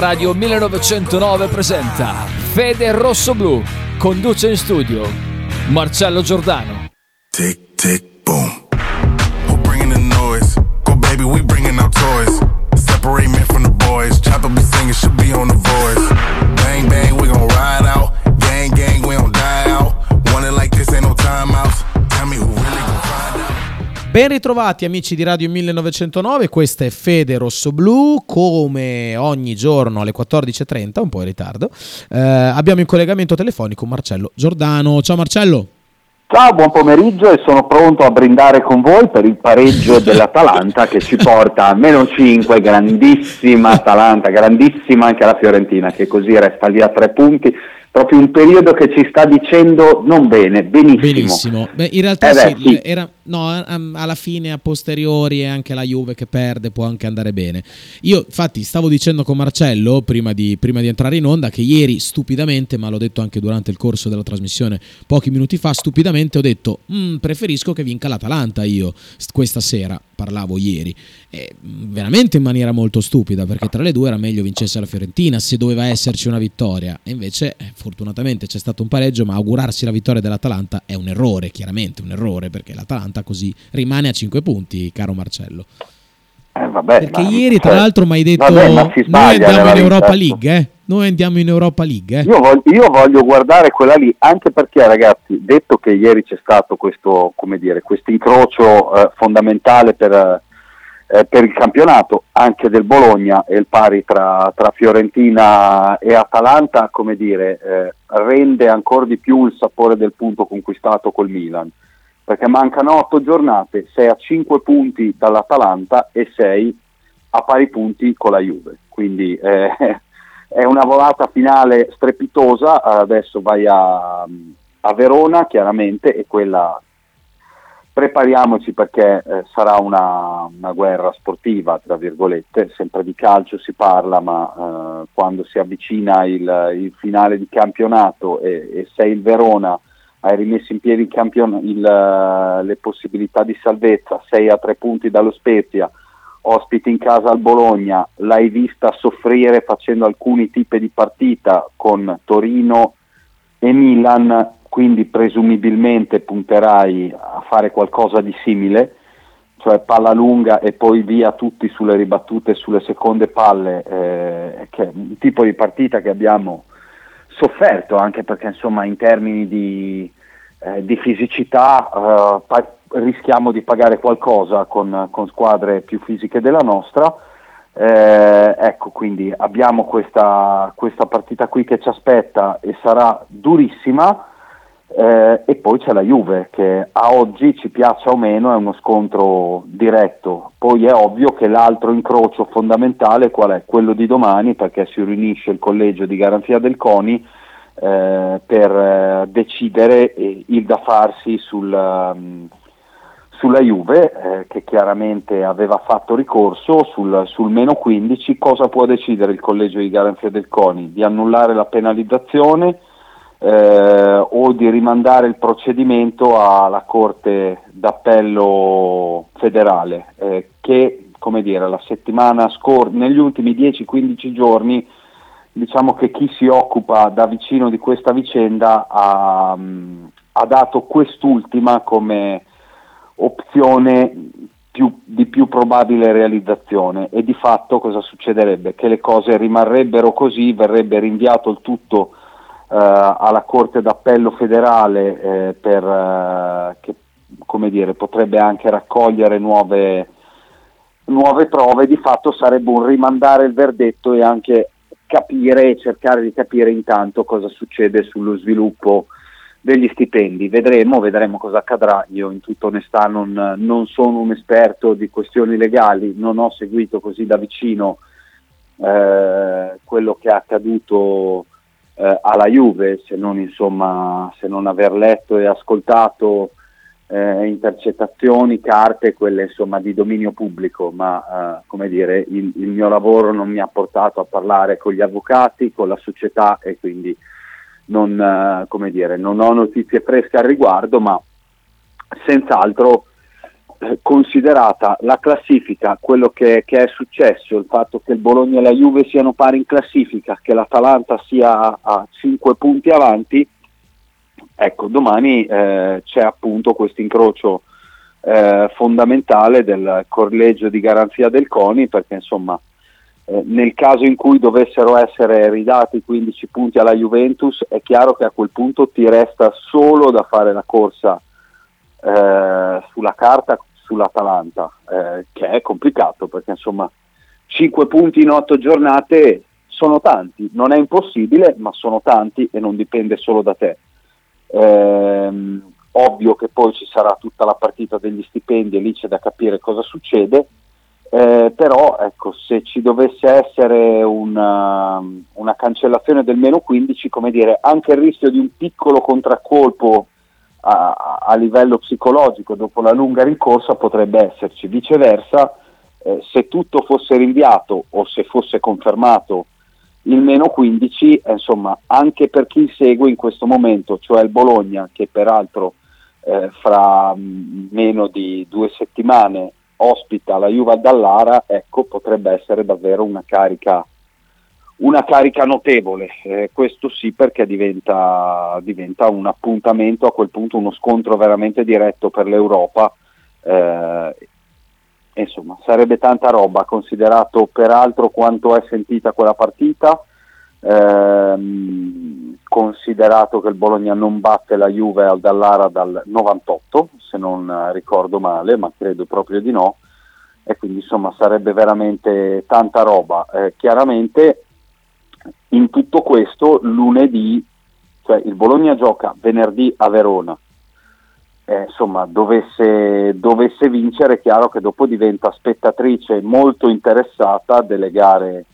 Radio 1909 presenta Fede Rosso Blu. Conduce in studio Marcello Giordano. Tick, tick, boom. Who bringing the noise? Go baby, we bringing our toys. Separate men from the boys. Chopper be singing, should be on the voice. Bang, bang, we gon' ride out. Gang, gang, we don't die out. Want it like this, ain't no timeouts. Tell me who Ben ritrovati amici di Radio 1909, questa è Fede Rosso Blu, come ogni giorno alle 14.30, un po' in ritardo, eh, abbiamo in collegamento telefonico Marcello Giordano. Ciao Marcello! Ciao, buon pomeriggio e sono pronto a brindare con voi per il pareggio dell'Atalanta che ci porta a meno 5, grandissima Atalanta, grandissima anche la Fiorentina che così resta lì a tre punti, proprio un periodo che ci sta dicendo non bene, benissimo. Benissimo. Beh, in realtà Eh beh, sì, sì. era, no, alla fine, a posteriori, e anche la Juve che perde può anche andare bene. Io, infatti, stavo dicendo con Marcello, prima di, prima di entrare in onda, che ieri, stupidamente, ma l'ho detto anche durante il corso della trasmissione pochi minuti fa, stupidamente ho detto, "Mm, preferisco che vinca l'Atalanta io st- questa sera, parlavo ieri. E, mm, veramente in maniera molto stupida, perché tra le due era meglio vincesse la Fiorentina, se doveva esserci una vittoria. E invece, eh, fortunatamente, c'è stato un pareggio, ma augurarsi la vittoria dell'Atalanta è un errore, chiaramente un errore, perché l'Atalanta così rimane a 5 punti, caro Marcello. Eh, vabbè, Perché ma- ieri, tra cioè, l'altro, mi hai detto: vabbè, ma Noi andiamo in Europa ecco. League, eh? Noi andiamo in Europa League, eh? Io voglio, io voglio guardare quella lì, anche perché ragazzi, detto che ieri c'è stato questo, come dire, questo incrocio eh, fondamentale per, eh, per il campionato, anche del Bologna e il pari tra, tra Fiorentina e Atalanta, come dire, eh, rende ancora di più il sapore del punto conquistato col Milan, perché mancano otto giornate, sei a cinque punti dall'Atalanta e sei a pari punti con la Juve, quindi eh, è una volata finale strepitosa, adesso vai a, a Verona chiaramente e quella prepariamoci perché eh, sarà una, una guerra sportiva, tra virgolette, sempre di calcio si parla, ma eh, quando si avvicina il, il finale di campionato e, e sei il Verona, hai rimesso in piedi il campion- il, eh, le possibilità di salvezza, sei a tre punti dallo Spezia, ospiti in casa al Bologna, l'hai vista soffrire facendo alcuni tipi di partita con Torino e Milan, quindi presumibilmente punterai a fare qualcosa di simile, cioè palla lunga e poi via tutti sulle ribattute, sulle seconde palle, eh, che è un tipo di partita che abbiamo sofferto anche perché insomma in termini di, eh, di fisicità eh, pa- rischiamo di pagare qualcosa con, con squadre più fisiche della nostra. Eh, ecco, quindi abbiamo questa, questa partita qui che ci aspetta e sarà durissima. Eh, e poi c'è la Juve che a oggi ci piaccia o meno è uno scontro diretto, poi è ovvio che l'altro incrocio fondamentale qual è? Quello di domani perché si riunisce il collegio di garanzia del CONI eh, per eh, decidere eh, il da farsi sul, um, sulla Juve eh, che chiaramente aveva fatto ricorso sul, sul meno 15, cosa può decidere il collegio di garanzia del CONI? Di annullare la penalizzazione? Eh, o di rimandare il procedimento alla Corte d'Appello federale, eh, che come dire, la settimana scorsa, negli ultimi 10-15 giorni, diciamo che chi si occupa da vicino di questa vicenda ha, mm, ha dato quest'ultima come opzione più- di più probabile realizzazione e di fatto cosa succederebbe? Che le cose rimarrebbero così, verrebbe rinviato il tutto alla Corte d'Appello federale eh, per, eh, che dire, potrebbe anche raccogliere nuove, nuove prove, di fatto sarebbe un rimandare il verdetto e anche capire, cercare di capire intanto cosa succede sullo sviluppo degli stipendi. Vedremo, vedremo cosa accadrà. Io in tutta onestà non, non sono un esperto di questioni legali, non ho seguito così da vicino eh, quello che è accaduto eh, alla Juve, se non, insomma, se non aver letto e ascoltato eh, intercettazioni, carte, quelle insomma di dominio pubblico, ma eh, come dire, il, il mio lavoro non mi ha portato a parlare con gli avvocati, con la società e quindi non, eh, dire, non ho notizie fresche al riguardo, ma senz'altro considerata la classifica, quello che, che, è successo, il fatto che il Bologna e la Juve siano pari in classifica, che l'Atalanta sia a 5 punti avanti, ecco, domani eh, c'è appunto questo incrocio eh, fondamentale del collegio di garanzia del CONI, perché insomma eh, nel caso in cui dovessero essere ridati 15 punti alla Juventus, è chiaro che a quel punto ti resta solo da fare la corsa eh, sulla carta sull'Atalanta, eh, che è complicato perché insomma 5 punti in 8 giornate sono tanti, non è impossibile, ma sono tanti e non dipende solo da te. Eh, ovvio che poi ci sarà tutta la partita degli stipendi e lì c'è da capire cosa succede, eh, però ecco, se ci dovesse essere una, una, cancellazione del meno 15, come dire, anche il rischio di un piccolo contraccolpo a, a, livello psicologico dopo la lunga rincorsa potrebbe esserci. Viceversa, eh, se tutto fosse rinviato o se fosse confermato il meno 15, eh, insomma, anche per chi segue in questo momento, cioè il Bologna, che peraltro eh, fra mh, meno di due settimane ospita la Juve Dallara, ecco, potrebbe essere davvero una carica una carica notevole, eh, questo sì perché diventa, diventa, un appuntamento, a quel punto uno scontro veramente diretto per l'Europa. Eh, insomma, sarebbe tanta roba, considerato peraltro quanto è sentita quella partita, ehm, considerato che il Bologna non batte la Juve al Dallara dal 98, se non ricordo male, ma credo proprio di no, e quindi insomma sarebbe veramente tanta roba. Eh, chiaramente in tutto questo lunedì, cioè il Bologna gioca venerdì a Verona, eh, insomma dovesse, dovesse, vincere è chiaro che dopo diventa spettatrice molto interessata delle gare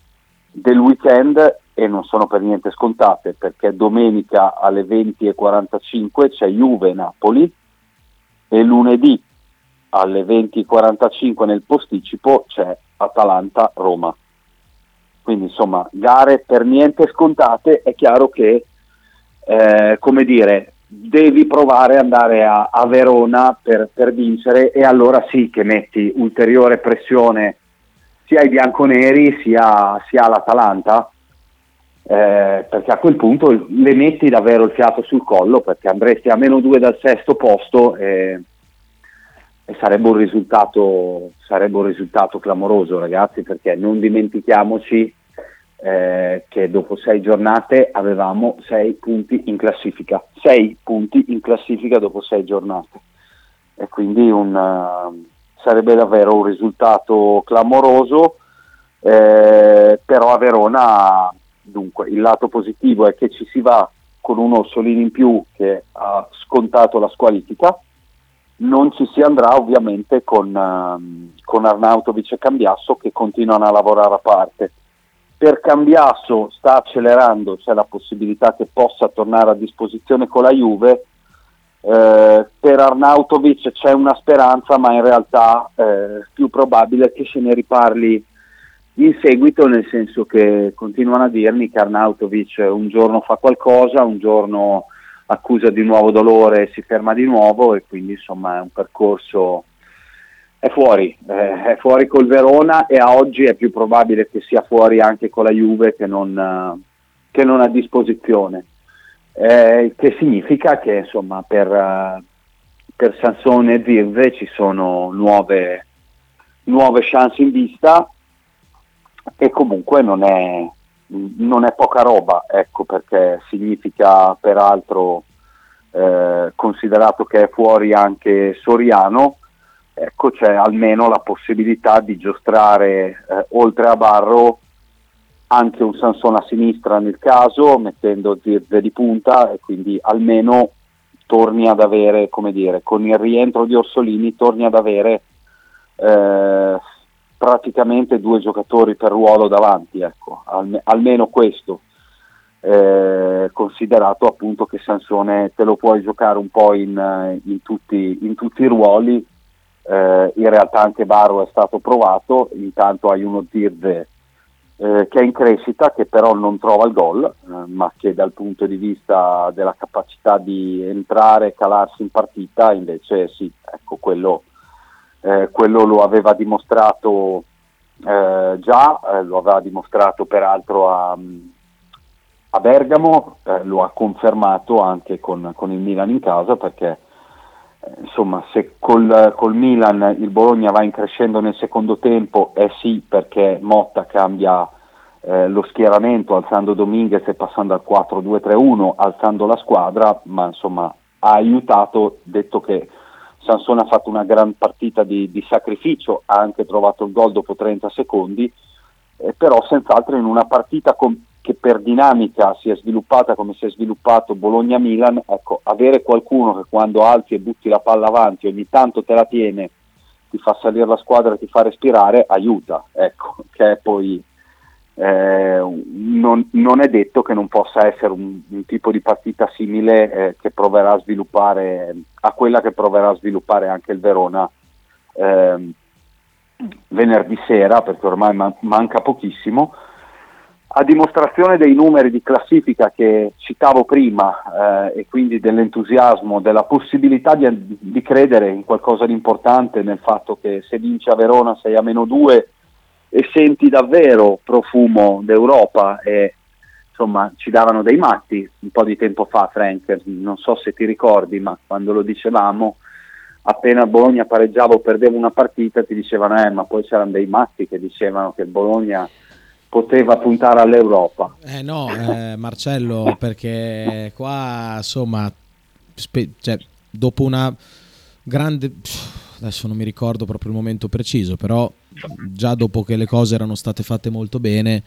del weekend e non sono per niente scontate perché domenica alle 20.45 c'è Juve-Napoli e lunedì alle 20.45 nel posticipo c'è Atalanta-Roma quindi insomma gare per niente scontate, è chiaro che eh, come dire, devi provare ad andare a, a Verona per, per, vincere e allora sì che metti ulteriore pressione sia ai bianconeri sia, sia all'Atalanta, eh, perché a quel punto le metti davvero il fiato sul collo perché andresti a meno due dal sesto posto e, e sarebbe, un risultato, sarebbe un risultato clamoroso ragazzi perché non dimentichiamoci eh, che dopo sei giornate avevamo sei punti in classifica, sei punti in classifica dopo sei giornate. E quindi un, uh, sarebbe davvero un risultato clamoroso, eh, però a Verona dunque il lato positivo è che ci si va con un Orsolini in più che ha scontato la squalifica, non ci si andrà ovviamente con, uh, con Arnautovic e Cambiasso che continuano a lavorare a parte per Cambiasso sta accelerando, c'è la possibilità che possa tornare a disposizione con la Juve, eh, per Arnautovic c'è una speranza, ma in realtà eh, più probabile che se ne riparli in seguito, nel senso che continuano a dirmi che Arnautovic un giorno fa qualcosa, un giorno accusa di nuovo dolore e si ferma di nuovo e quindi insomma è un percorso è fuori, eh, è fuori col Verona e a oggi è più probabile che sia fuori anche con la Juve che non, uh, che non a disposizione. Eh, che significa che insomma per, uh, per Sansone e Zirve ci sono nuove, nuove chance in vista e comunque non è, non è poca roba, ecco perché significa peraltro, eh, considerato che è fuori anche Soriano, ecco c'è almeno la possibilità di giostrare eh, oltre a Barro anche un Sansone a sinistra nel caso, mettendo Zirze di punta e quindi almeno torni ad avere, come dire, con il rientro di Orsolini torni ad avere eh, praticamente due giocatori per ruolo davanti, ecco, alme- almeno questo. Eh, considerato appunto che Sansone te lo puoi giocare un po' in, in, tutti, in tutti i ruoli eh, in realtà anche Baro è stato provato, intanto hai uno Zirze eh, che è in crescita, che però non trova il gol, eh, ma che dal punto di vista della capacità di entrare e calarsi in partita invece sì, ecco quello eh, quello lo aveva dimostrato eh, già, eh, lo aveva dimostrato peraltro a, a Bergamo, lo ha confermato anche con, con, il Milan in casa perché insomma se col, col, Milan il Bologna va in crescendo nel secondo tempo è sì perché Motta cambia eh, lo schieramento alzando Dominguez e passando al 4-2-3-1, alzando la squadra, ma insomma ha aiutato, detto che Sansone ha fatto una gran partita di, di sacrificio, ha anche trovato il gol dopo 30 secondi, eh, però senz'altro in una partita con, che per dinamica si è sviluppata come si è sviluppato Bologna-Milan, ecco, avere qualcuno che quando alzi e butti la palla avanti ogni tanto te la tiene, ti fa salire la squadra ti fa respirare, aiuta, ecco, che poi eh, non, non, è detto che non possa essere un, un tipo di partita simile eh, che proverà a sviluppare a quella che proverà a sviluppare anche il Verona eh, venerdì sera perché ormai man- manca pochissimo a dimostrazione dei numeri di classifica che citavo prima eh, e quindi dell'entusiasmo, della possibilità di, di, credere in qualcosa di importante nel fatto che se vince a Verona sei a meno 2 e senti davvero profumo d'Europa e insomma ci davano dei matti un po' di tempo fa Frank, non so se ti ricordi ma quando lo dicevamo appena Bologna pareggiava o perdeva una partita ti dicevano eh ma poi c'erano dei matti che dicevano che Bologna poteva puntare all'Europa. Eh no, eh, Marcello, perché qua insomma, spe- cioè, dopo una grande adesso non mi ricordo proprio il momento preciso, però già dopo che le cose erano state fatte molto bene,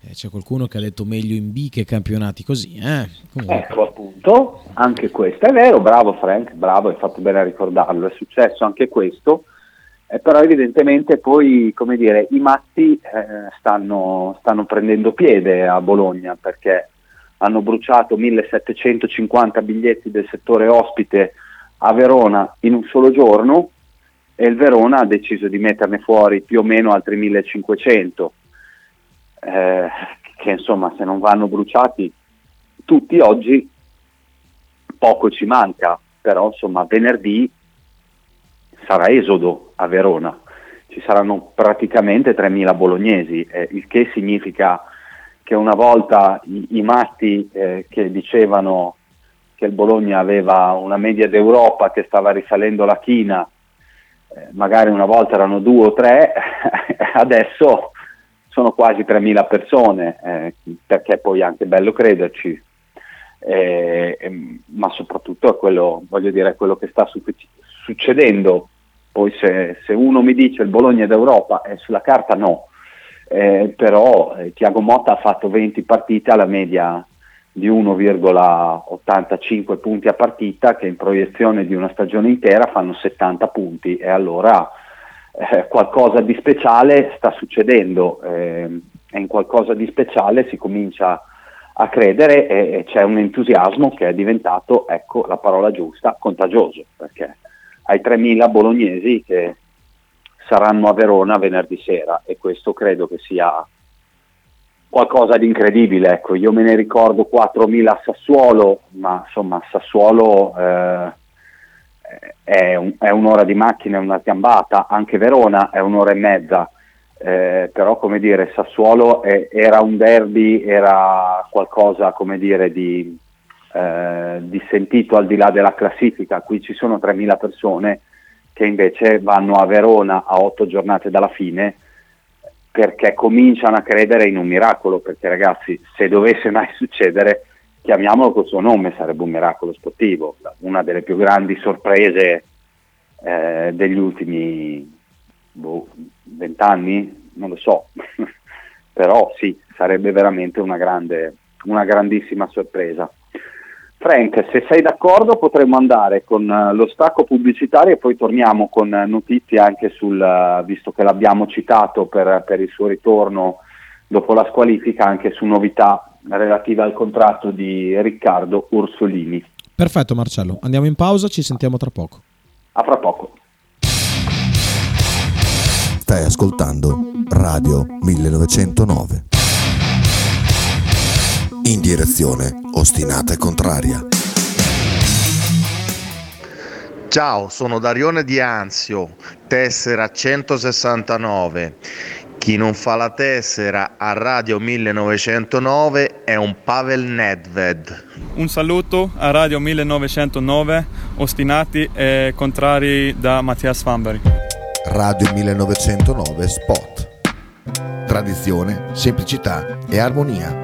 eh, c'è qualcuno che ha detto meglio in B che campionati così. Eh? Ecco appunto, anche questo è vero, bravo Frank, bravo, hai fatto bene a ricordarlo, è successo anche questo, eh, però evidentemente poi come dire, i matti eh, stanno, stanno prendendo piede a Bologna perché hanno bruciato 1750 biglietti del settore ospite a Verona in un solo giorno e il Verona ha deciso di metterne fuori più o meno altri 1500, eh, che insomma se non vanno bruciati tutti oggi poco ci manca, però insomma venerdì sarà esodo a Verona, ci saranno praticamente 3.000 bolognesi, eh, il che significa che una volta i, i matti eh, che dicevano che il Bologna aveva una media d'Europa che stava risalendo la china eh, magari una volta erano due o tre, adesso sono quasi 3.000 persone, eh, perché poi è anche bello crederci, eh, ehm, ma soprattutto è quello, dire, quello che sta succedendo. Poi se, se, uno mi dice il Bologna d'Europa, eh, sulla carta no, eh, però eh, Tiago Motta ha fatto 20 partite alla media di 1,85 punti a partita che in proiezione di una stagione intera fanno 70 punti e allora eh, qualcosa di speciale sta succedendo eh, e in qualcosa di speciale si comincia a credere e, e c'è un entusiasmo che è diventato, ecco la parola giusta, contagioso perché hai 3.000 bolognesi che saranno a Verona venerdì sera e questo credo che sia qualcosa di incredibile. Ecco. Io me ne ricordo 4.000 a Sassuolo, ma insomma Sassuolo eh, è, un, è, un'ora di macchina, è una gambata, anche Verona è un'ora e mezza. Eh, però come dire Sassuolo è, era un derby, era qualcosa come dire di, eh, di sentito al di là della classifica, qui ci sono 3.000 persone che invece vanno a Verona a otto giornate dalla fine perché cominciano a credere in un miracolo, perché ragazzi, se dovesse mai succedere, chiamiamolo col suo nome, sarebbe un miracolo sportivo, una delle più grandi sorprese eh, degli ultimi boh, vent'anni, non lo so, però sì, sarebbe veramente una, grande, una grandissima sorpresa. Frank, se sei d'accordo potremmo andare con uh, lo stacco pubblicitario e poi torniamo con uh, notizie anche sul, uh, visto che l'abbiamo citato per, per, il suo ritorno dopo la squalifica, anche su novità relative al contratto di Riccardo Ursolini. Perfetto Marcello, andiamo in pausa, ci sentiamo tra poco. A fra poco. Stai ascoltando Radio 1909 in direzione ostinata e contraria. Ciao, sono Darione Di Anzio, tessera 169. Chi non fa la tessera a Radio 1909 è un Pavel Nedved. Un saluto a Radio 1909, ostinati e contrari da Mattias Famberi. Radio 1909 Spot. Tradizione, semplicità e armonia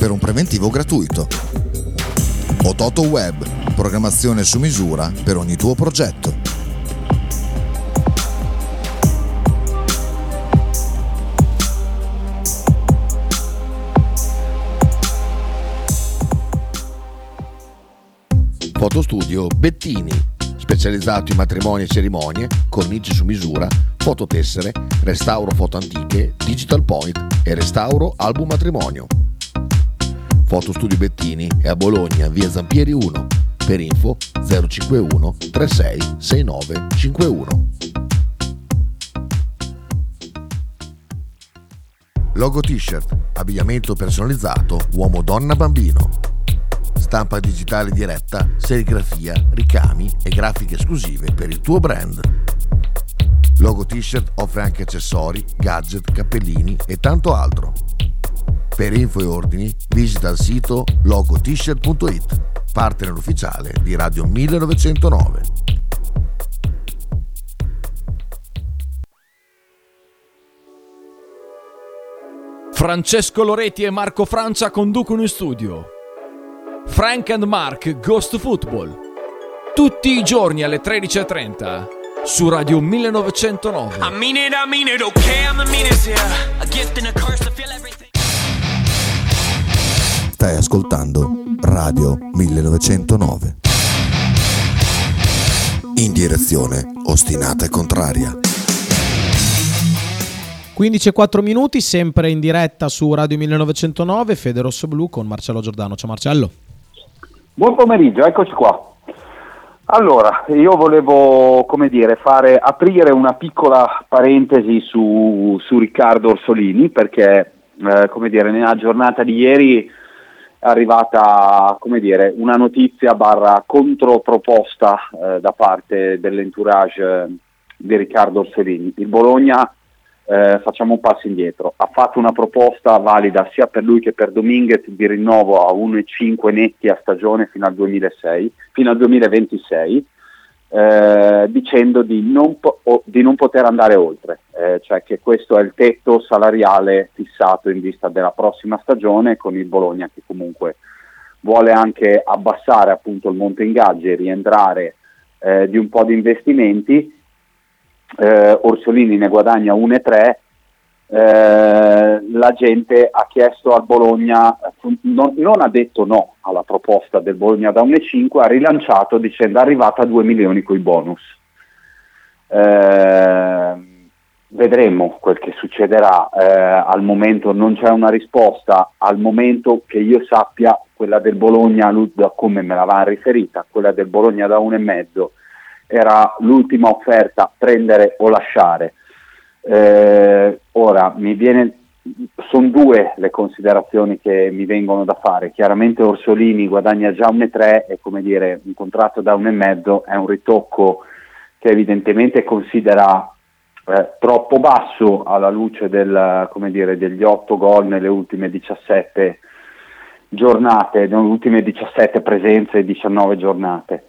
per un preventivo gratuito. Ototo Web, programmazione su misura per ogni tuo progetto. Fotostudio Bettini, specializzato in matrimoni e cerimonie, cornici su misura, fototessere, restauro foto antiche, digital point e restauro album matrimonio. Fotostudio Bettini è a Bologna, via Zampieri 1. Per info 051 36 69 51. Logo t-shirt, abbigliamento personalizzato uomo, donna, bambino. Stampa digitale diretta, serigrafia, ricami e grafiche esclusive per il tuo brand. Logo t-shirt offre anche accessori, gadget, cappellini e tanto altro. Per info e ordini visita il sito logotshirt.it, partner ufficiale di Radio 1909. Francesco Loretti e Marco Francia conducono in studio. Frank and Mark Ghost Football. Tutti i giorni alle 13.30 su Radio 1909. Stai ascoltando Radio 1909. In direzione ostinata e contraria. 15 e 4 minuti, sempre in diretta su Radio 1909, Fede Rosso Blu con Marcello Giordano. Ciao Marcello. Buon pomeriggio, eccoci qua. Allora, io volevo, come dire, fare, aprire una piccola parentesi su, su Riccardo Orsolini, perché, eh, come dire, nella giornata di ieri è arrivata, dire, una notizia barra controproposta eh, da parte dell'entourage eh, di Riccardo Orsolini. Il Bologna eh, facciamo un passo indietro. Ha fatto una proposta valida sia per lui che per Dominguez di rinnovo a 1,5 netti a stagione fino al, 2006, fino al 2026, eh, dicendo di non, po- di non, poter andare oltre, eh, cioè che questo è il tetto salariale fissato in vista della prossima stagione con il Bologna che comunque vuole anche abbassare appunto il monte ingaggi e rientrare eh, di un po' di investimenti. Eh, Orsolini ne guadagna 1,3, eh, la gente ha chiesto al Bologna, non, non, ha detto no alla proposta del Bologna da 1,5, ha rilanciato dicendo arrivata a 2 milioni con i bonus. Eh, vedremo quel che succederà, eh, al momento non c'è una risposta, al momento che io sappia quella del Bologna, come me l'aveva riferita, quella del Bologna da 1,5 era l'ultima offerta, prendere o lasciare. Eh, ora, sono due le considerazioni che mi vengono da fare. Chiaramente Orsolini guadagna già 1,3 e come dire un contratto da 1,5 è un ritocco che evidentemente considera eh, troppo basso alla luce del, dire, degli 8 gol nelle ultime 17 giornate, nelle ultime 17 presenze e 19 giornate.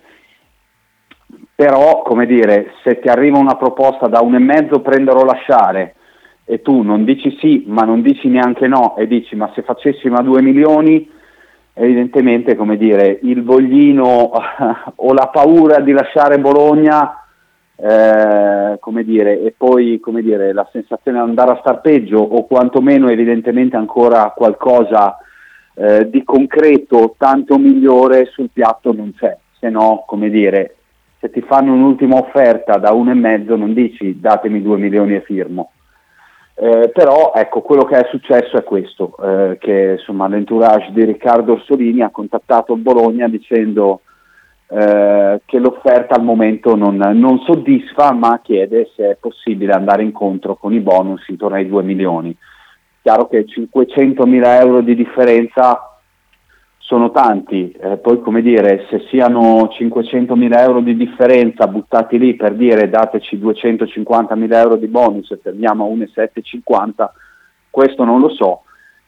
Però, come dire, se ti arriva una proposta da un e mezzo prendere o lasciare. E tu non dici sì, ma non dici neanche no e dici ma se facessimo a 2 milioni, evidentemente, come dire, il voglino o la paura di lasciare Bologna eh, come dire, e poi come dire, la sensazione di andare a star peggio o quantomeno evidentemente ancora qualcosa eh, di concreto tanto migliore sul piatto non c'è, se no come dire, se ti fanno un'ultima offerta da uno e mezzo non dici datemi due milioni e firmo. Eh, però ecco, quello che è successo è questo, eh, che insomma, l'entourage di Riccardo Orsolini ha contattato Bologna dicendo eh, che l'offerta al momento non, non, soddisfa, ma chiede se è possibile andare incontro con i bonus intorno ai 2 milioni. Chiaro che 500 mila euro di differenza sono tanti, eh, poi come dire, se siano 500 mila euro di differenza buttati lì per dire dateci 250 mila euro di bonus e fermiamo a 1,750, questo non lo so.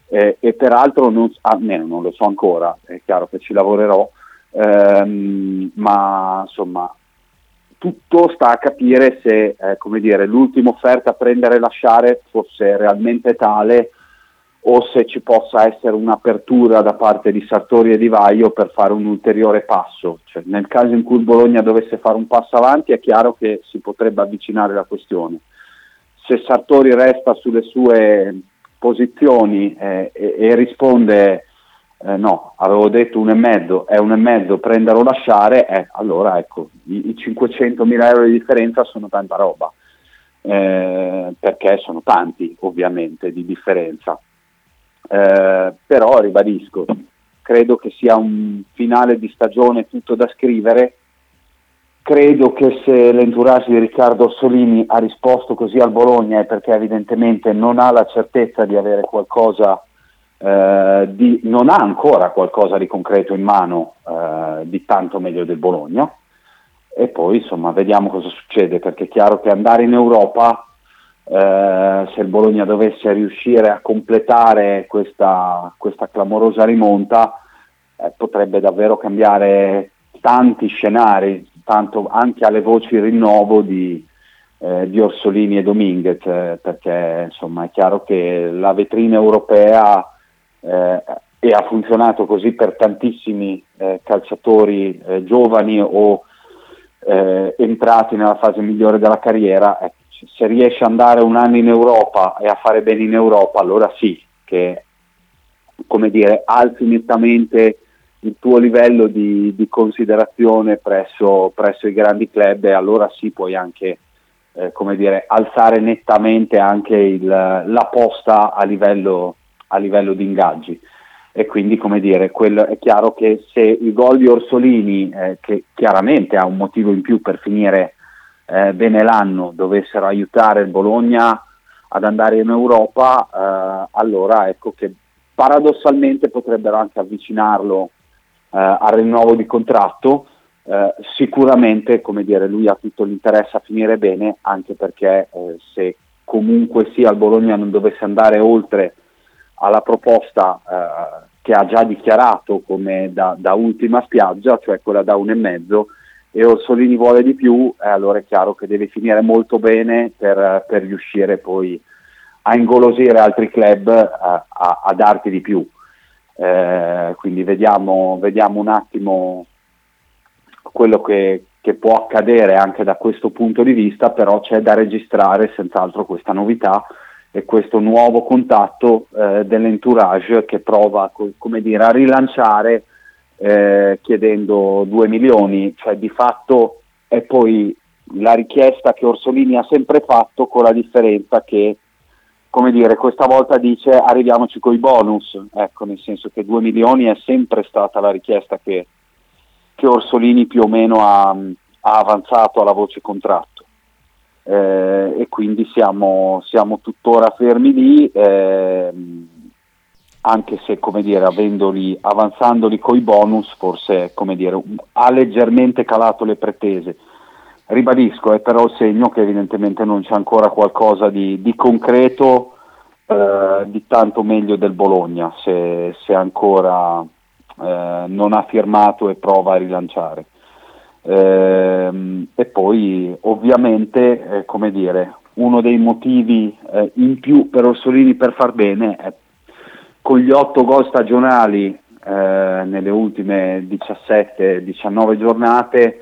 Eh, e peraltro non, almeno non lo so ancora, è chiaro che ci lavorerò, ehm, ma insomma tutto sta a capire se eh, come dire, l'ultima offerta a prendere e lasciare fosse realmente tale o se ci possa essere un'apertura da parte di Sartori e di Vaio per fare un ulteriore passo. Cioè, nel caso in cui il Bologna dovesse fare un passo avanti è chiaro che si potrebbe avvicinare la questione. Se Sartori resta sulle sue posizioni eh, e, e risponde eh, no, avevo detto un e mezzo, è un e mezzo, prendere o lasciare, eh, allora ecco, i, i 500 mila euro di differenza sono tanta roba, eh, perché sono tanti ovviamente di differenza. Eh, però ribadisco, credo che sia un finale di stagione tutto da scrivere, credo che se l'entourage di Riccardo Solini ha risposto così al Bologna è perché evidentemente non ha la certezza di avere qualcosa eh, di, non ha ancora qualcosa di concreto in mano eh, di tanto meglio del Bologna. E poi insomma vediamo cosa succede perché è chiaro che andare in Europa eh, se il Bologna dovesse riuscire a completare questa, questa clamorosa rimonta eh, potrebbe davvero cambiare tanti scenari tanto anche alle voci rinnovo di, eh, di Orsolini e Dominguez perché insomma è chiaro che la vetrina europea eh, e ha funzionato così per tantissimi eh, calciatori eh, giovani o eh, entrati nella fase migliore della carriera, ecco, se riesce ad andare un anno in Europa e a fare bene in Europa, allora sì, che come dire, alzi nettamente il tuo livello di, di considerazione presso, presso, i grandi club e allora sì puoi anche eh, come dire, alzare nettamente anche il, la posta a livello, a livello di ingaggi. E quindi, come dire, quello, è chiaro che se i gol di Orsolini, eh, che chiaramente ha un motivo in più per finire eh, bene l'anno, dovessero aiutare il Bologna ad andare in Europa, eh, allora ecco che paradossalmente potrebbero anche avvicinarlo eh, al rinnovo di contratto. Eh, sicuramente, come dire, lui ha tutto l'interesse a finire bene, anche perché eh, se comunque sia il Bologna non dovesse andare oltre alla proposta eh, che ha già dichiarato come da, da, ultima spiaggia, cioè quella da un e mezzo, e Orsolini vuole di più, eh, allora è chiaro che deve finire molto bene per, per riuscire poi a ingolosire altri club eh, a, a, darti di più. Eh, quindi vediamo, vediamo, un attimo quello che, che può accadere anche da questo punto di vista, però c'è da registrare senz'altro questa novità e questo nuovo contatto eh, dell'entourage che prova come dire, a rilanciare eh, chiedendo 2 milioni, cioè di fatto è poi la richiesta che Orsolini ha sempre fatto con la differenza che come dire, questa volta dice arriviamoci con i bonus, ecco, nel senso che 2 milioni è sempre stata la richiesta che, che Orsolini più o meno ha, ha avanzato alla voce contratto. Eh, e quindi siamo, siamo, tuttora fermi lì, eh, anche se dire, avendoli, avanzandoli coi bonus forse dire, ha leggermente calato le pretese. Ribadisco, è però il segno che evidentemente non c'è ancora qualcosa di, di concreto eh, di tanto meglio del Bologna se, se ancora eh, non ha firmato e prova a rilanciare. Ehm, e poi ovviamente, eh, come dire, uno dei motivi eh, in più per Orsolini per far bene è con gli otto gol stagionali eh, nelle ultime 17-19 giornate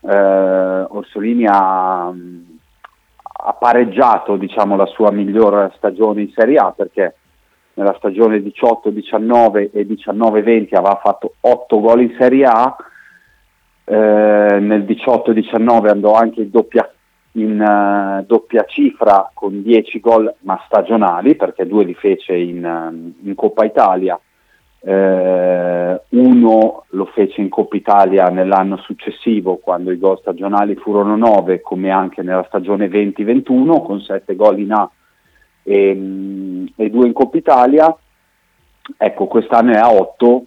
eh, Orsolini ha, ha pareggiato diciamo, la sua miglior stagione in Serie A perché nella stagione 18-19 e 19-20 aveva fatto 8 gol in Serie A, eh, nel 18-19 andò anche in doppia, in, uh, doppia, cifra con 10 gol ma stagionali perché due li fece in, uh, in Coppa Italia. Eh, uno lo fece in Coppa Italia nell'anno successivo quando i gol stagionali furono 9 come anche nella stagione 2021 con 7 gol in A e, e 2 in Coppa Italia. Ecco quest'anno è a 8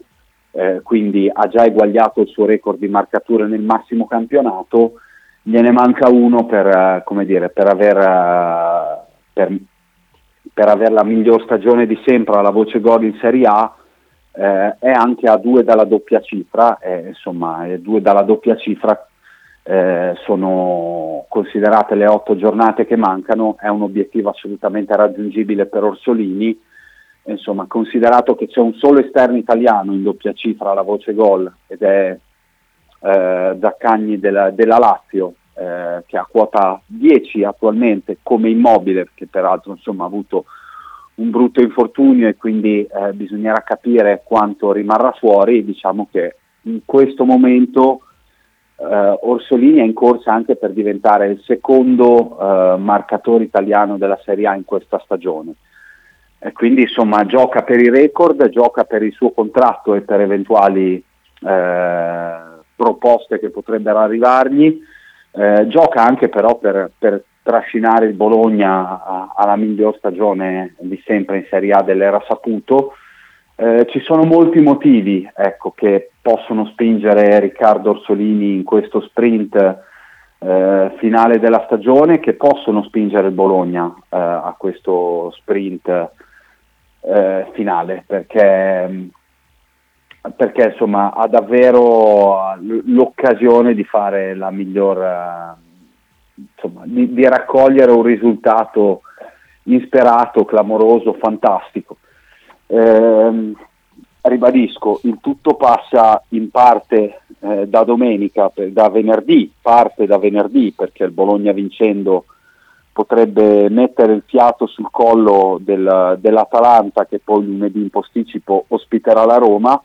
eh, quindi ha già eguagliato il suo record di marcature nel massimo campionato gliene manca uno per, eh, dire, per aver eh, per, per aver la miglior stagione di sempre alla voce gol in Serie A eh, è anche a due dalla doppia cifra, eh, insomma, due dalla doppia cifra eh, sono considerate le otto giornate che mancano, è un obiettivo assolutamente raggiungibile per Orsolini, insomma, considerato che c'è un solo esterno italiano in doppia cifra alla voce gol ed è eh, Zaccagni della, della Lazio, eh, che ha quota 10 attualmente come immobile, che peraltro insomma, ha avuto un brutto infortunio e quindi eh, bisognerà capire quanto rimarrà fuori, diciamo che in questo momento eh, Orsolini è in corsa anche per diventare il secondo eh, marcatore italiano della Serie A in questa stagione. E quindi insomma gioca per i record, gioca per il suo contratto e per eventuali eh, proposte che potrebbero arrivargli, eh, gioca anche però per, per trascinare il Bologna alla miglior stagione di sempre in Serie A dell'era saputo. Eh, ci sono molti motivi ecco, che possono spingere Riccardo Orsolini in questo sprint eh, finale della stagione, che possono spingere il Bologna eh, a questo sprint eh, finale, perché, perché insomma, ha davvero l'occasione di fare la miglior eh, insomma, di, di, raccogliere un risultato insperato, clamoroso, fantastico. Eh, ribadisco, il tutto passa in parte eh, da domenica, da venerdì, parte da venerdì perché il Bologna vincendo potrebbe mettere il fiato sul collo del, dell'Atalanta che poi lunedì in posticipo ospiterà la Roma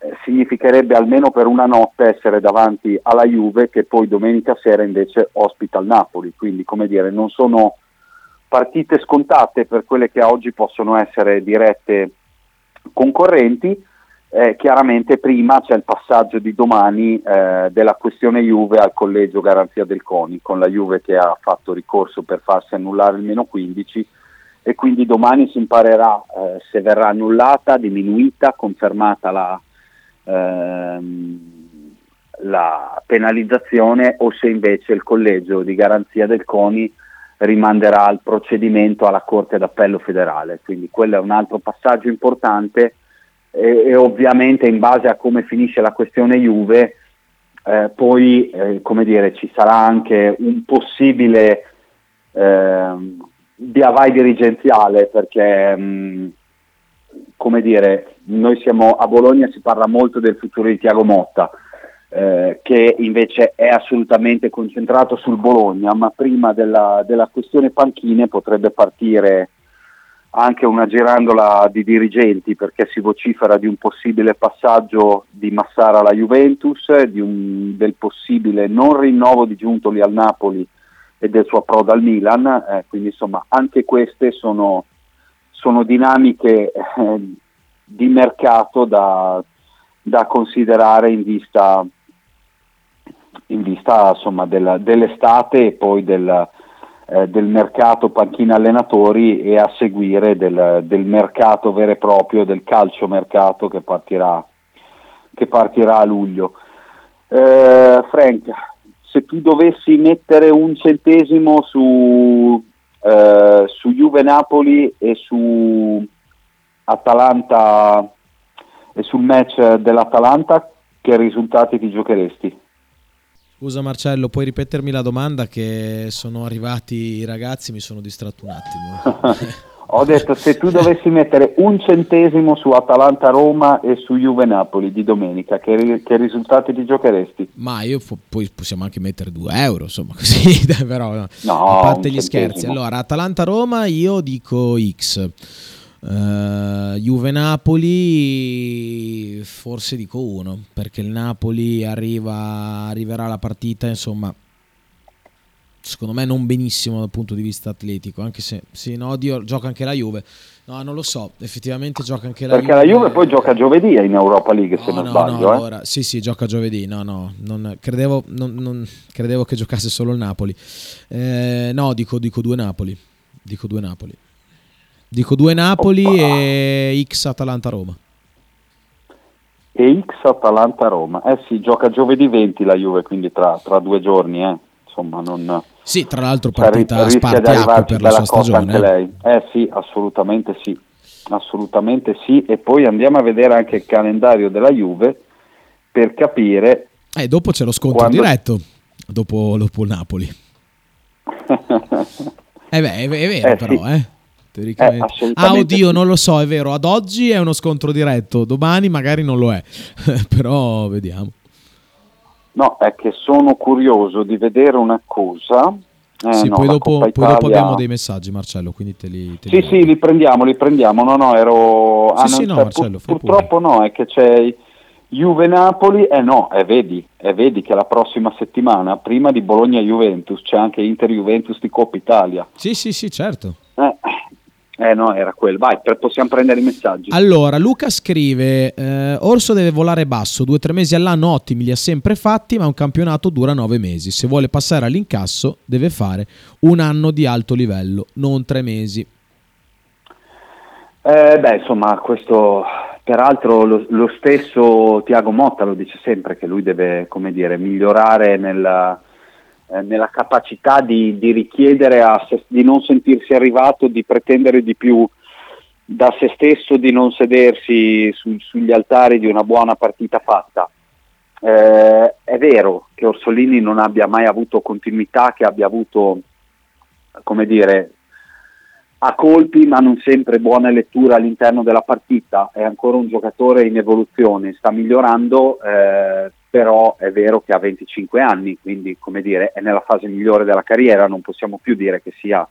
eh, significherebbe almeno per una notte essere davanti alla Juve che poi domenica sera invece ospita il Napoli, quindi come dire non sono partite scontate per quelle che oggi possono essere dirette concorrenti, eh, chiaramente prima c'è il passaggio di domani eh, della questione Juve al collegio garanzia del CONI, con la Juve che ha fatto ricorso per farsi annullare il meno 15 e quindi domani si imparerà eh, se verrà annullata, diminuita, confermata la, ehm, la penalizzazione o se invece il collegio di garanzia del CONI rimanderà al procedimento alla Corte d'Appello federale. Quindi quello è un altro passaggio importante e, e ovviamente in base a come finisce la questione Juve eh, poi eh, come dire, ci sarà anche un possibile eh, via vai dirigenziale perché mh, come dire, noi siamo a Bologna, si parla molto del futuro di Tiago Motta, eh, che invece è assolutamente concentrato sul Bologna, ma prima della, della questione panchine potrebbe partire anche una girandola di dirigenti perché si vocifera di un possibile passaggio di Massara alla Juventus, un, del possibile non rinnovo di Giuntoli al Napoli e del suo approdo al Milan, eh, quindi insomma anche queste sono sono dinamiche eh, di mercato da, da, considerare in vista, in vista insomma, del, dell'estate e poi del, eh, del, mercato panchina allenatori e a seguire del, del, mercato vero e proprio, del calcio mercato che partirà, che partirà a luglio. Eh, Frank, se tu dovessi mettere un centesimo su eh, su Juve Napoli e su Atalanta e sul match dell'Atalanta che risultati ti giocheresti? Scusa Marcello, puoi ripetermi la domanda che sono arrivati i ragazzi, mi sono distratto un attimo. Ho detto se tu dovessi mettere un centesimo su Atalanta-Roma e su Juve-Napoli di domenica, che, che risultati ti giocheresti? Ma io fo- poi possiamo anche mettere 2 euro, insomma, così, però no. A parte gli scherzi. Allora, Atalanta-Roma io dico X. Eh, Juve Napoli forse dico 1 perché il Napoli arriva, arriverà alla partita insomma secondo me non benissimo dal punto di vista atletico anche se sì, no, Dio, gioca anche la Juve no non lo so effettivamente gioca anche la Perché la Juve poi gioca giovedì in Europa League se No, non no, sbaglio. no, eh. allora, sì, sì, gioca giovedì. No, no, non, credevo, non- non- credevo che giocasse solo il Napoli. Eh, no, dico, dico due Napoli. Dico due Napoli. Dico due Napoli Oppa. e X Atalanta-Roma. E X Atalanta-Roma. Eh sì, gioca giovedì 20 la Juve, quindi tra, tra due giorni. Eh. Insomma, non... Sì, tra l'altro cioè, partita spartiacque per la sua stagione. eh. lei. Eh sì, assolutamente sì. Assolutamente sì. E poi andiamo a vedere anche il calendario della Juve per capire Eh, dopo c'è lo scontro Quando- diretto. Dopo, dopo il Napoli. Eh beh, è, vero Eh, però, sì. eh. Eh, ah, oddio, sì. non lo so, è vero. Ad oggi è uno scontro diretto, domani magari non lo è. però vediamo. No, è che sono curioso di vedere una cosa. Eh, sì, no, poi, dopo, poi dopo abbiamo dei messaggi, Marcello, quindi te li... te Sì, li- sì, li prendiamo, li prendiamo. No, no, ero... Sì, ah, sì, no, cioè, Marcello, fai purtroppo no, è che c'è Juve-Napoli, eh no, e vedi, e vedi che la prossima settimana, prima di Bologna-Juventus, c'è anche Inter-Juventus di Coppa Italia. Sì, sì, sì, certo. Eh, no, era quello. Vai, possiamo prendere i messaggi. Allora, Luca scrive: eh, Orso deve volare basso, due o tre mesi all'anno ottimi li ha sempre fatti, ma un campionato dura nove mesi. Se vuole passare all'incasso, deve fare un anno di alto livello, non tre mesi. Eh, beh, insomma, questo peraltro lo, lo stesso Tiago Motta lo dice sempre che lui deve, come dire, migliorare nella, eh, nella capacità di, di richiedere se- di non sentirsi arrivato, di pretendere di più da se stesso, di non sedersi su- sugli altari di una buona partita fatta. Eh, è vero che Orsolini non abbia mai avuto continuità, che abbia avuto, come dire, a colpi ma non sempre buona lettura all'interno della partita, è ancora un giocatore in evoluzione, sta migliorando, eh, però è vero che ha 25 anni, quindi come dire è nella fase migliore della carriera, non possiamo più dire che sia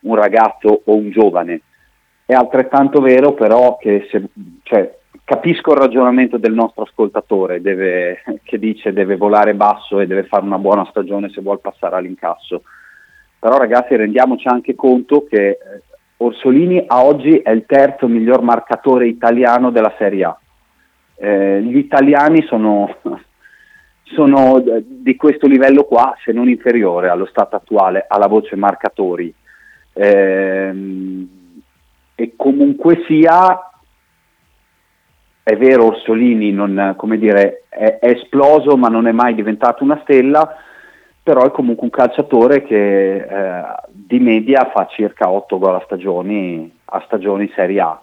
un ragazzo o un giovane. È altrettanto vero però che se, cioè, capisco il ragionamento del nostro ascoltatore deve- che dice deve volare basso e deve fare una buona stagione se vuole passare all'incasso però ragazzi rendiamoci anche conto che eh, Orsolini a oggi è il terzo miglior marcatore italiano della Serie A. Eh, gli italiani sono, sono di questo livello qua, se non inferiore allo stato attuale, alla voce marcatori. Ehm, e comunque sia, è vero Orsolini non, dire, è, è esploso ma non è mai diventato una stella, però è comunque un calciatore che eh, di media fa circa 8 gol a stagioni, a stagioni Serie A.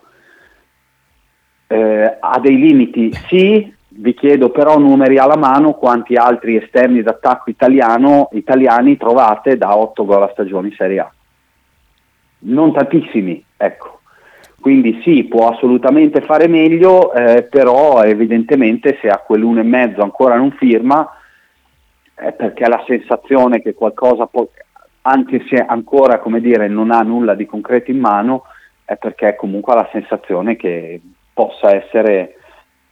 Eh, ha dei limiti, sì, vi chiedo però numeri alla mano quanti altri esterni d'attacco italiano, italiani trovate da 8 gol a stagioni Serie A. Non tantissimi, ecco. Quindi sì, può assolutamente fare meglio, eh, però evidentemente se a quell'uno e mezzo ancora non firma, è perché ha la sensazione che qualcosa, può, anche se ancora come dire, non ha nulla di concreto in mano, è perché comunque ha la sensazione che possa essere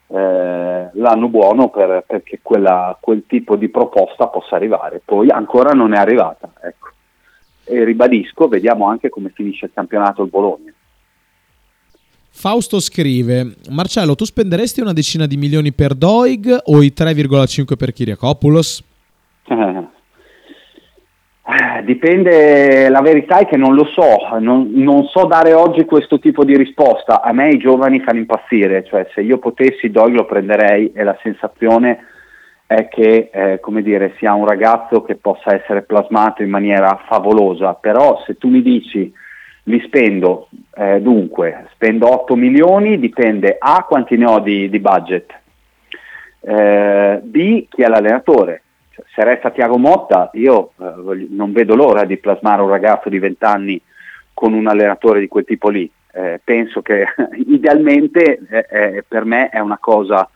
eh, l'anno buono per- perché quella- quel tipo di proposta possa arrivare. Poi ancora non è arrivata. Ecco. E ribadisco, vediamo anche come finisce il campionato il Bologna. Fausto scrive: Marcello, tu spenderesti una decina di milioni per Doig o i 3,5 per Kiriakopoulos? Eh, Dipende, la verità è che non lo so, non, non so dare oggi questo tipo di risposta. A me i giovani fanno impazzire, cioè se io potessi Doi lo prenderei e la sensazione è che eh, come dire, sia un ragazzo che possa essere plasmato in maniera favolosa, però se tu mi dici li spendo, eh, dunque spendo 8 milioni, dipende A quanti ne ho di, di budget, eh, B chi è l'allenatore. Se resta Tiago Motta, io eh, non vedo l'ora di plasmare un ragazzo di 20 anni con un allenatore di quel tipo lì. Eh, penso che idealmente eh, eh, per me è una cosa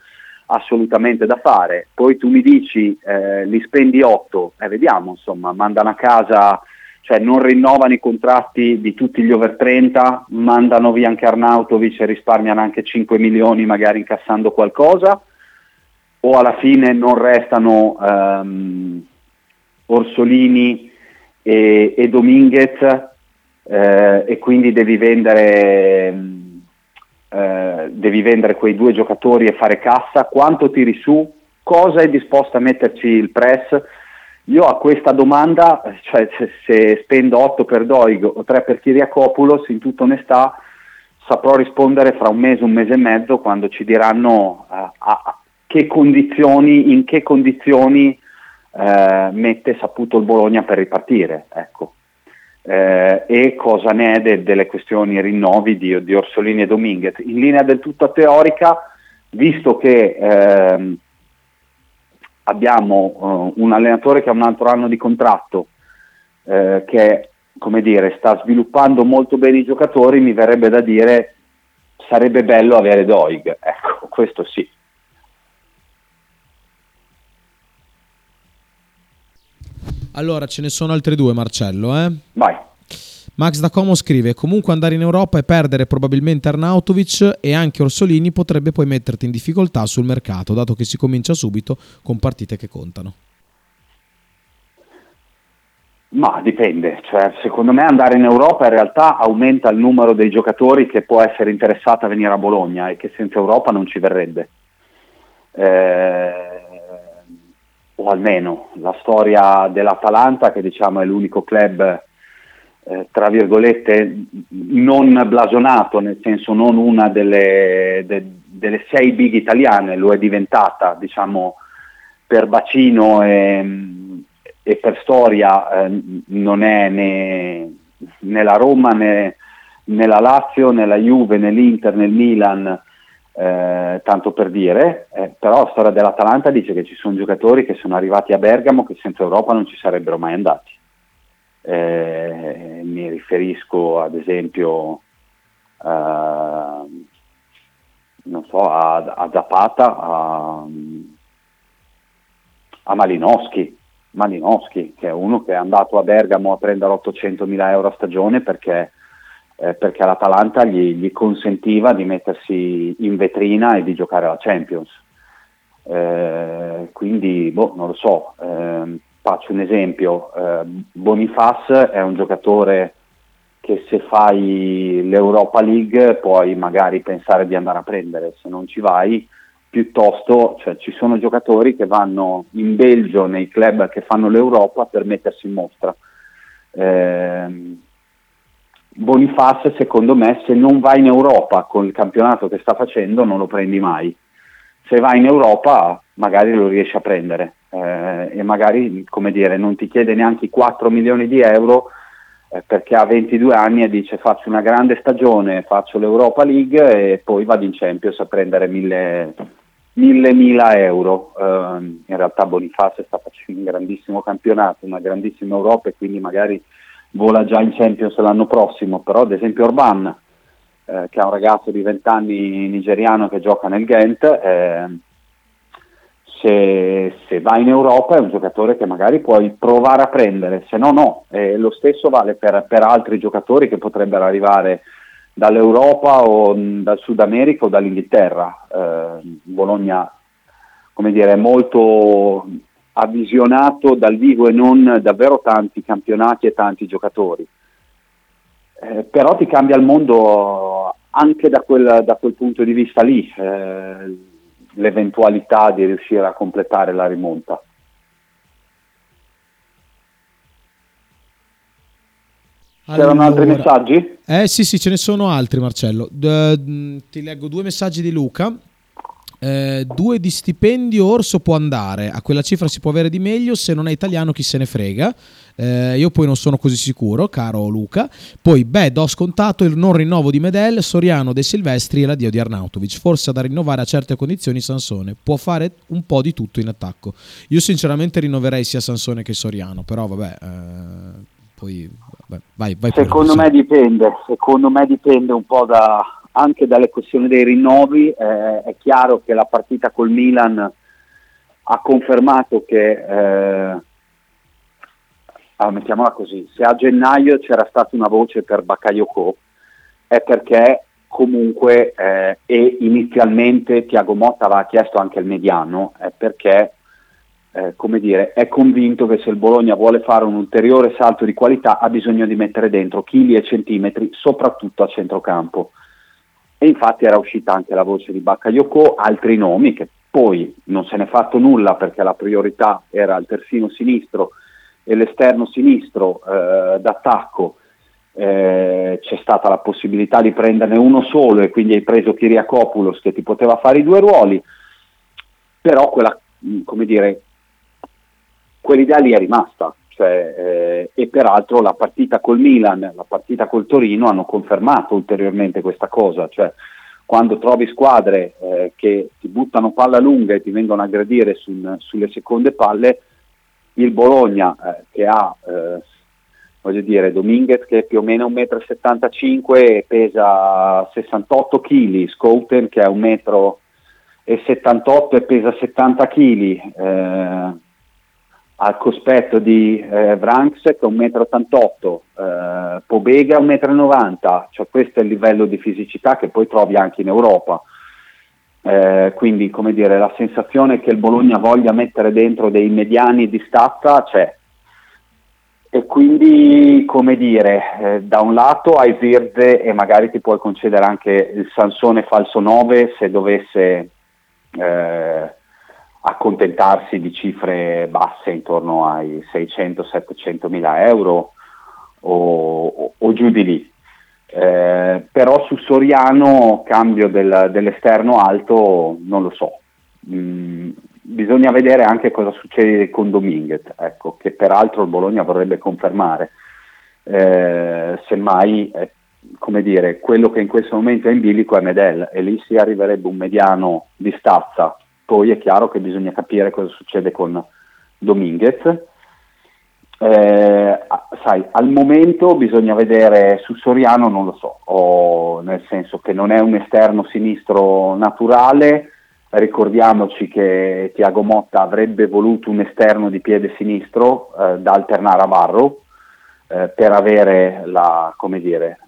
assolutamente da fare. Poi tu mi dici eh, li spendi 8 e vediamo, insomma, mandano a casa, cioè non rinnovano i contratti di tutti gli over 30, mandano via anche Arnautovic e risparmiano anche 5 milioni magari incassando qualcosa o alla fine non restano ehm, Orsolini e, e Dominguez eh, e quindi devi vendere, mh, eh, devi vendere quei due giocatori e fare cassa, quanto tiri su, cosa è disposto a metterci il press? Io a questa domanda, cioè se, spendo 8 per Doig o 3 per Kiriakopoulos, in tutta onestà saprò rispondere fra un mese, un mese e mezzo quando ci diranno eh, a che condizioni, in che condizioni eh, mette saputo il Bologna per ripartire. Ecco. Eh, e cosa ne è de- delle questioni rinnovi di, di Orsolini e Dominguez. In linea del tutto teorica, visto che ehm, abbiamo eh, un allenatore che ha un altro anno di contratto, eh, che dire, sta sviluppando molto bene i giocatori, mi verrebbe da dire sarebbe bello avere Doig. Ecco, questo sì. Allora, ce ne sono altri due, Marcello. Eh? Vai. Max da Como scrive: Comunque andare in Europa e perdere probabilmente Arnautovic e anche Orsolini potrebbe poi metterti in difficoltà sul mercato, dato che si comincia subito con partite che contano. Ma dipende, cioè, secondo me andare in Europa in realtà aumenta il numero dei giocatori che può essere interessato a venire a Bologna e che senza Europa non ci verrebbe. Eh, o almeno la storia dell'Atalanta, che diciamo è l'unico club, eh, tra virgolette, non blasonato, nel senso non una delle, de- delle sei big italiane, lo è diventata, diciamo, per bacino e, e per storia eh, non è né, né la Roma né, né la Lazio né la Juve né l'Inter né il Milan eh, tanto per dire, eh, però la storia dell'Atalanta dice che ci sono giocatori che sono arrivati a Bergamo che senza Europa non ci sarebbero mai andati. Eh, mi riferisco ad esempio eh, non so, a, a Zapata, a, a Malinowski, Malinowski, che è uno che è andato a Bergamo a prendere 800 mila euro a stagione perché eh, perché l'Atalanta gli, gli, consentiva di mettersi in vetrina e di giocare alla Champions. Eh, quindi, boh, non lo so, eh, faccio un esempio, eh, Bonifaz è un giocatore che se fai l'Europa League puoi magari pensare di andare a prendere, se non ci vai piuttosto cioè, ci sono giocatori che vanno in Belgio nei club che fanno l'Europa per mettersi in mostra. Eh, Bonifaz secondo me se non vai in Europa con il campionato che sta facendo non lo prendi mai. Se vai in Europa magari lo riesci a prendere eh, e magari come dire, non ti chiede neanche i 4 milioni di euro eh, perché ha 22 anni e dice faccio una grande stagione, faccio l'Europa League e poi vado in Champions a prendere 1000 mille, mila euro. Eh, in realtà Bonifaz sta facendo un grandissimo campionato, una grandissima Europa e quindi magari vola già in Champions l'anno prossimo, però ad esempio Orban, eh, che è un ragazzo di 20 anni nigeriano che gioca nel Ghent, eh, se, se, va in Europa è un giocatore che magari puoi provare a prendere, se no no, eh, lo stesso vale per, per, altri giocatori che potrebbero arrivare dall'Europa o mh, dal Sud America o dall'Inghilterra. Eh, Bologna come dire, è molto ha visionato dal vivo e non davvero tanti campionati e tanti giocatori. Eh, però ti cambia il mondo anche da quel, da quel punto di vista lì, eh, l'eventualità di riuscire a completare la rimonta. C'erano altri messaggi? Eh sì, sì, ce ne sono altri, Marcello. D- ti leggo due messaggi di Luca. Eh, due di stipendio Orso può andare, a quella cifra si può avere di meglio, se non è italiano chi se ne frega. Eh, io poi non sono così sicuro, caro Luca. Poi, beh, do scontato il non rinnovo di Medel, Soriano, De Silvestri e l'addio di Arnautovic. Forse da rinnovare a certe condizioni Sansone. Può fare un po' di tutto in attacco. Io sinceramente rinnoverei sia Sansone che Soriano, però vabbè... Eh, poi vabbè, vai, vai pure, Secondo sì. me dipende, secondo me dipende un po' da, anche dalle questioni dei rinnovi. Eh, è chiaro che la partita col Milan ha confermato che, eh, allora, mettiamola così, se a gennaio c'era stata una voce per Bakayoko è perché comunque eh, e inizialmente Tiago Motta aveva chiesto anche il mediano, è perché eh, come dire, è convinto che se il Bologna vuole fare un ulteriore salto di qualità ha bisogno di mettere dentro chili e centimetri, soprattutto a centrocampo. E infatti era uscita anche la voce di Bakayoko, altri nomi che poi non se n'è fatto nulla perché la priorità era il terzino sinistro e l'esterno sinistro eh, d'attacco. Eh, c'è stata la possibilità di prenderne uno solo e quindi hai preso Kiriakopoulos che ti poteva fare i due ruoli, però quella, mh, come dire, quell'idea lì è rimasta. Cioè, eh, e peraltro la partita col Milan, la partita col Torino hanno confermato ulteriormente questa cosa. Cioè, quando trovi squadre eh, che ti buttano palla lunga e ti vengono a aggredire sul- sulle seconde palle, il Bologna eh, che ha, eh, voglio dire, Dominguez che è più o meno 1,75 m e pesa 68 kg, Scouten che è 1,78 m e pesa 70 kg, eh, al cospetto di eh, Vranks che è 1,88 m, eh, Pobega 1,90 m, cioè questo è il livello di fisicità che poi trovi anche in Europa. Eh, quindi come dire, la sensazione che il Bologna voglia mettere dentro dei mediani di stazza c'è. E quindi, come dire, eh, da un lato hai Virde e magari ti puoi concedere anche il Sansone falso 9 se dovesse eh, accontentarsi di cifre basse intorno ai 600-700 mila euro o, o- o giù di lì. Eh, però su Soriano cambio del- dell'esterno alto non lo so. Mm, bisogna vedere anche cosa succede con Dominguez, ecco, che peraltro il Bologna vorrebbe confermare. Eh, semmai, eh, come dire, quello che in questo momento è in bilico è Medel e lì si arriverebbe un mediano di stazza. Poi è chiaro che bisogna capire cosa succede con Dominguez. Eh, sai, al momento bisogna vedere su Soriano, non lo so, o nel senso che non è un esterno sinistro naturale, ricordiamoci che Tiago Motta avrebbe voluto un esterno di piede sinistro eh, da alternare a Varro eh, per avere la, come dire,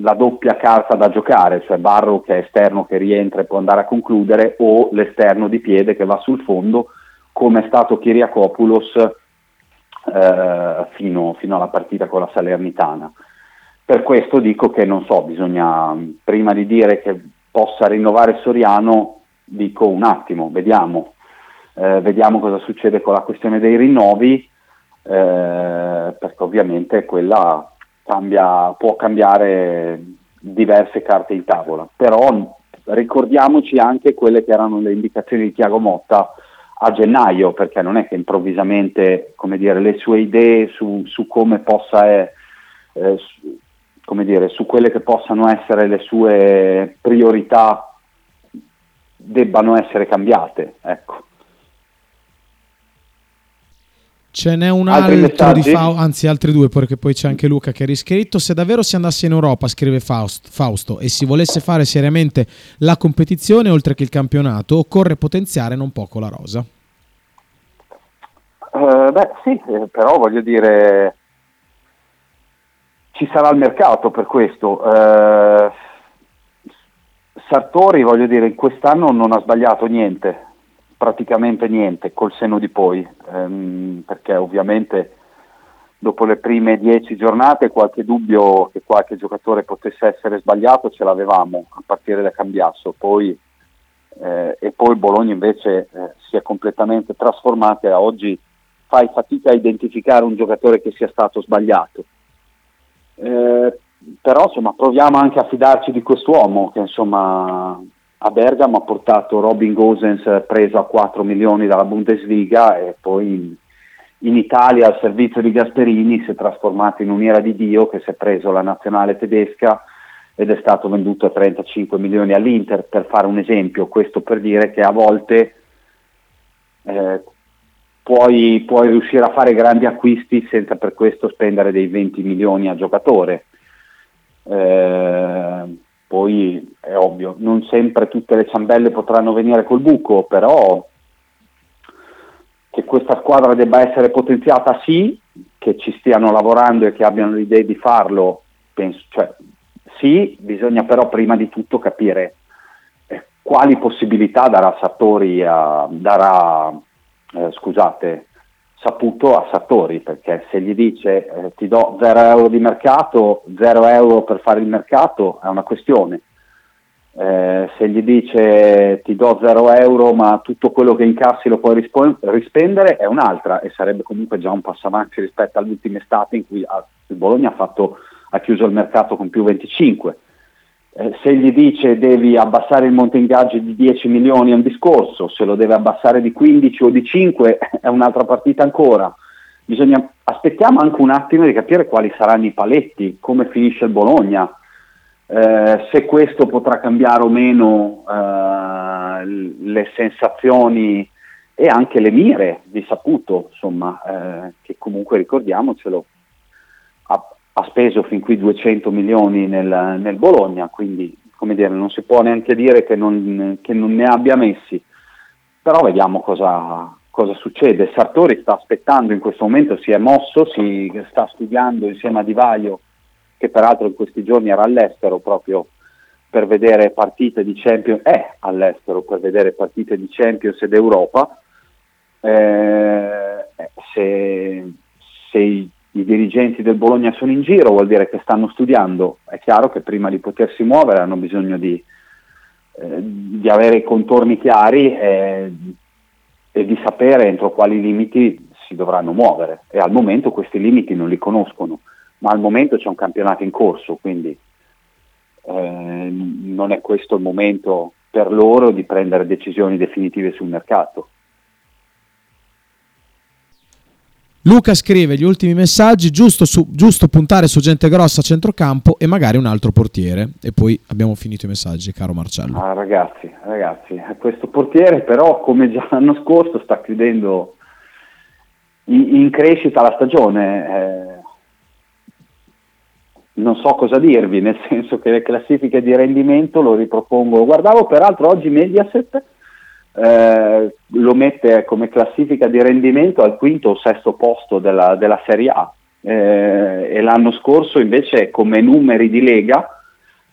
la doppia carta da giocare, cioè Barro che è esterno che rientra e può andare a concludere o l'esterno di piede che va sul fondo come è stato Kiriakopoulos eh, fino, fino alla partita con la Salernitana. Per questo dico che non so, bisogna, prima di dire che possa rinnovare Soriano, dico un attimo, vediamo, Eh, vediamo cosa succede con la questione dei rinnovi, eh, perché ovviamente quella cambia, può cambiare diverse carte in tavola, però ricordiamoci anche quelle che erano le indicazioni di Tiago Motta a gennaio, perché non è che improvvisamente dire, le sue idee su, su come possa, eh, eh, su, come dire, su quelle che possano essere le sue priorità debbano essere cambiate. Ecco. Ce n'è un Altri altro di? Fausto, anzi altri due perché poi c'è anche Luca che ha riscritto. Se davvero si andasse in Europa, scrive Faust- Fausto, e si volesse fare seriamente la competizione oltre che il campionato, occorre potenziare non poco la rosa. Eh, beh sì, eh, però voglio dire, ci sarà il mercato per questo. Eh, Sartori, voglio dire, quest'anno non ha sbagliato niente, praticamente niente, col senno di poi, ehm, perché ovviamente dopo le prime dieci giornate qualche dubbio che qualche giocatore potesse essere sbagliato ce l'avevamo, a partire da Cambiasso, poi, eh, e poi Bologna invece eh, si è completamente trasformato e oggi fai fatica a identificare un giocatore che sia stato sbagliato. Eh, però insomma proviamo anche a fidarci di quest'uomo che insomma a Bergamo ha portato Robin Gosens preso a 4 milioni dalla Bundesliga e poi in, in Italia al servizio di Gasperini si è trasformato in un'ira di Dio che si è preso la nazionale tedesca ed è stato venduto a 35 milioni all'Inter per fare un esempio, questo per dire che a volte eh, puoi, puoi riuscire a fare grandi acquisti senza per questo spendere dei 20 milioni a giocatore. Eh, poi è ovvio, non sempre tutte le ciambelle potranno venire col buco, però che questa squadra debba essere potenziata sì, che ci stiano lavorando e che abbiano l'idea di farlo, penso, cioè, sì, bisogna però prima di tutto capire eh, quali possibilità darà Sartori a, darà, eh, scusate, Saputo a Sartori, perché se gli dice eh, ti do 0 euro di mercato, 0 euro per fare il mercato è una questione. Eh, se gli dice ti do 0 euro ma tutto quello che incassi lo puoi rispo- rispendere è un'altra e sarebbe comunque già un passo avanti rispetto all'ultima estate in cui ah, il Bologna ha, fatto, ha, chiuso il mercato con più 25. Eh, se gli dice devi abbassare il monte ingaggi di 10 milioni è un discorso, se lo deve abbassare di 15 o di 5 è un'altra partita ancora. Bisogna, aspettiamo anche un attimo di capire quali saranno i paletti, come finisce il Bologna, eh, se questo potrà cambiare o meno eh, le sensazioni e anche le mire di Saputo, insomma, eh, che comunque ricordiamocelo, ha speso fin qui 200 milioni nel, nel Bologna, quindi come dire, non si può neanche dire che non, che non ne abbia messi, però vediamo cosa, cosa, succede. Sartori sta aspettando in questo momento, si è mosso, si sta studiando insieme a Di Vaio, che peraltro in questi giorni era all'estero proprio per vedere partite di Champions, è all'estero per vedere partite di Champions ed Europa. Eh, se, se i dirigenti del Bologna sono in giro, vuol dire che stanno studiando. È chiaro che prima di potersi muovere hanno bisogno di, eh, di avere i contorni chiari e, e, di sapere entro quali limiti si dovranno muovere. E al momento questi limiti non li conoscono, ma al momento c'è un campionato in corso, quindi eh, non è questo il momento per loro di prendere decisioni definitive sul mercato. Luca scrive gli ultimi messaggi, giusto, su, giusto, puntare su gente grossa a centrocampo e magari un altro portiere. E poi abbiamo finito i messaggi, caro Marcello. Ah, ragazzi, ragazzi, questo portiere però come già l'anno scorso sta chiudendo in, in crescita la stagione. Eh, non so cosa dirvi, nel senso che le classifiche di rendimento lo ripropongo. Guardavo peraltro oggi Mediaset eh, lo mette come classifica di rendimento al quinto o sesto posto della, della Serie A eh, e l'anno scorso invece come numeri di Lega,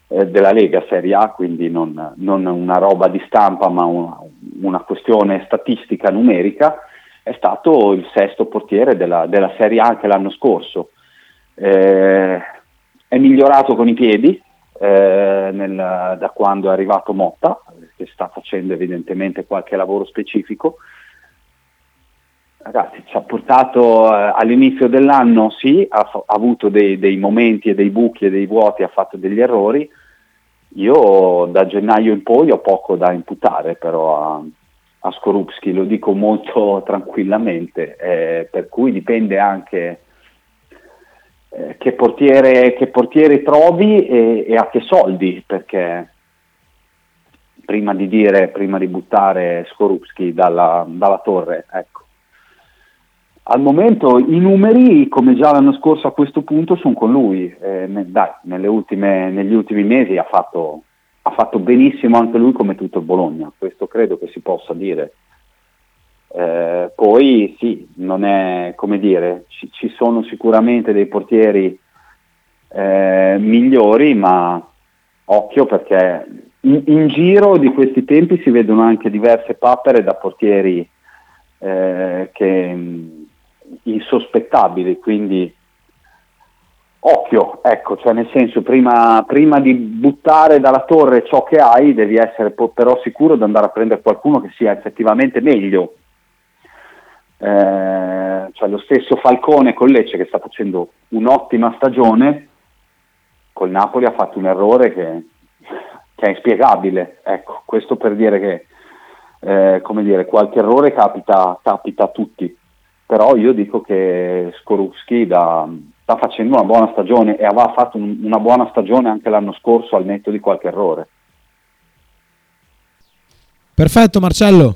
eh, della Lega Serie A, quindi non, non una roba di stampa ma una, una, questione statistica numerica, è stato il sesto portiere della, della Serie A anche l'anno scorso. Eh, è migliorato con i piedi, eh, nel, da quando è arrivato Motta, che sta facendo evidentemente qualche lavoro specifico. Ragazzi, ci ha portato eh, all'inizio dell'anno, sì, ha, ha avuto dei, dei, momenti e dei buchi e dei vuoti, ha fatto degli errori. Io da gennaio in poi ho poco da imputare però a, a Skorupski, lo dico molto tranquillamente, eh, per cui dipende anche eh, che, portiere, che, portiere, trovi e, e, a che soldi, perché prima di dire, prima di buttare Skorupski dalla, dalla torre, ecco. Al momento i numeri, come già l'anno scorso a questo punto, sono con lui. Eh, ne, dai, ultime, negli ultimi mesi ha fatto, ha fatto benissimo anche lui come tutto il Bologna, questo credo che si possa dire. Eh, poi sì, non è come dire, ci, ci sono sicuramente dei portieri eh, migliori, ma occhio perché in, in, giro di questi tempi si vedono anche diverse papere da portieri eh, che, mh, insospettabili, quindi occhio, ecco, cioè nel senso prima, prima, di buttare dalla torre ciò che hai devi essere però sicuro di andare a prendere qualcuno che sia effettivamente meglio eh, cioè lo stesso Falcone con Lecce che sta facendo un'ottima stagione, col Napoli ha fatto un errore che che è inspiegabile. Ecco, questo per dire che eh, come dire, qualche errore capita, capita, a tutti, però io dico che Skorupski da, sta facendo una buona stagione e aveva fatto un, una buona stagione anche l'anno scorso al netto di qualche errore. Perfetto Marcello.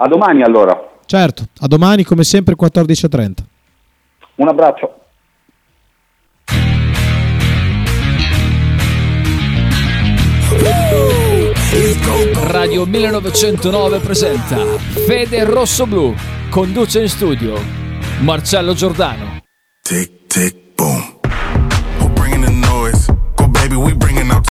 A domani allora. Certo, a domani come sempre 14.30. Un abbraccio. Radio 1909 presenta Fede Rosso Blu. Conduce in studio Marcello Giordano. Tick, tick, boom.